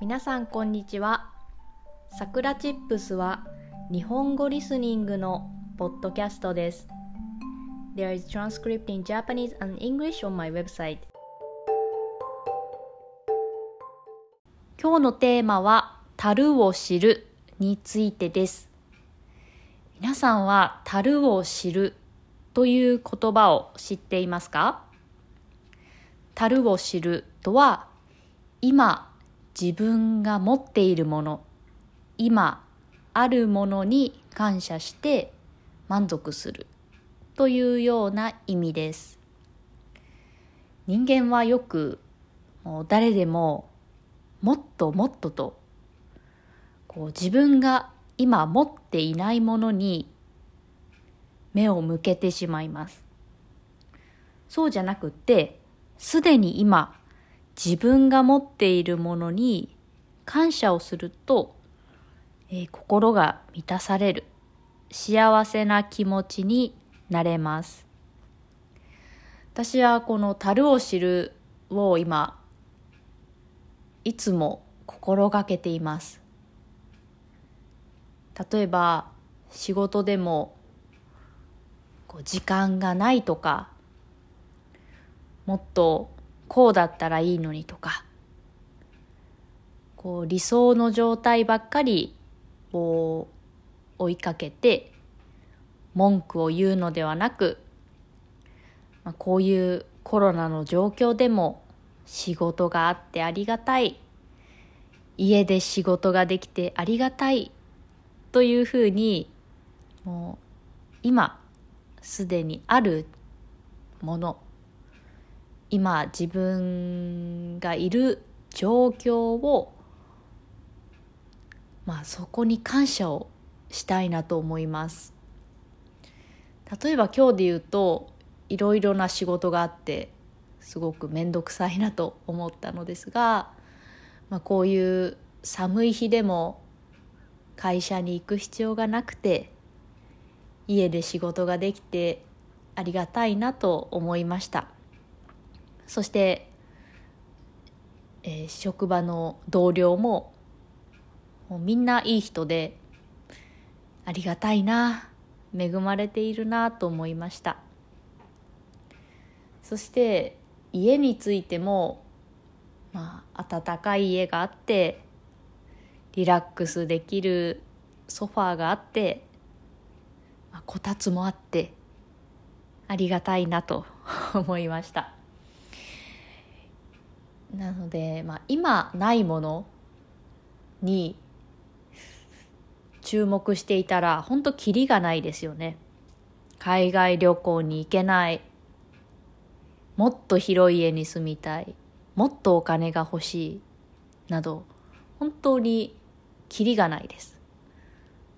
皆さんこんにちは。さくらチップスは日本語リスニングのポッドキャストです。There is transcript in Japanese and English on my website. 今日のテーマは樽を知るについてです。皆さんは樽を知るという言葉を知っていますか？樽を知るとは今自分が持っているもの今あるものに感謝して満足するというような意味です。人間はよくもう誰でももっともっととこう自分が今持っていないものに目を向けてしまいます。そうじゃなくってすでに今自分が持っているものに感謝をすると、えー、心が満たされる。幸せな気持ちになれます。私はこの「樽を知る」を今いつも心がけています。例えば仕事でもこう時間がないとかもっとこうだったらいいのにとか。こう理想の状態ばっかりを追いかけて文句を言うのではなく、まあ、こういうコロナの状況でも仕事があってありがたい。家で仕事ができてありがたい。というふうにもう今すでにあるもの。今自分がいる状況をまあそこに感謝をしたいなと思います。例えば今日で言うといろいろな仕事があってすごく面倒くさいなと思ったのですが、まあ、こういう寒い日でも会社に行く必要がなくて家で仕事ができてありがたいなと思いました。そして、えー、職場の同僚ももうみんないい人でありがたいな恵まれているなと思いました。そして家についても、まあ、暖かい家があってリラックスできるソファーがあって、まあ、こたつもあってありがたいなと思いました。なので、まあ、今ないものに注目していたら本当キリがないですよね。海外旅行に行けない。もっと広い家に住みたい。もっとお金が欲しい。など本当にキリがないです。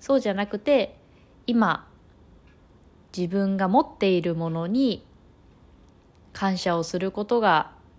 そうじゃなくて今自分が持っているものに感謝をすることが